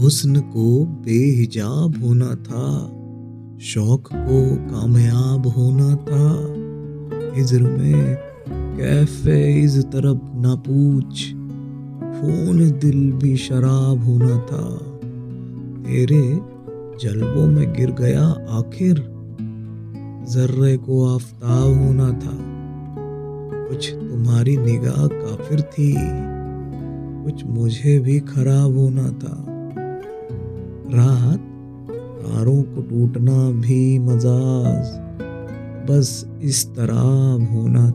हुस्न को बेहिजाब होना था, शौक को कामयाब होना था। हिजर में कैफ़े इस तरफ़ ना पूछ, खून दिल भी शराब होना था। तेरे जलबों में गिर गया आखिर, जर्रे को आफ्ताब होना था। कुछ तुम्हारी निगाह काफिर थी, कुछ मुझे भी खराब होना था। रात तारों को टूटना भी मजाज। बस इस तरह होना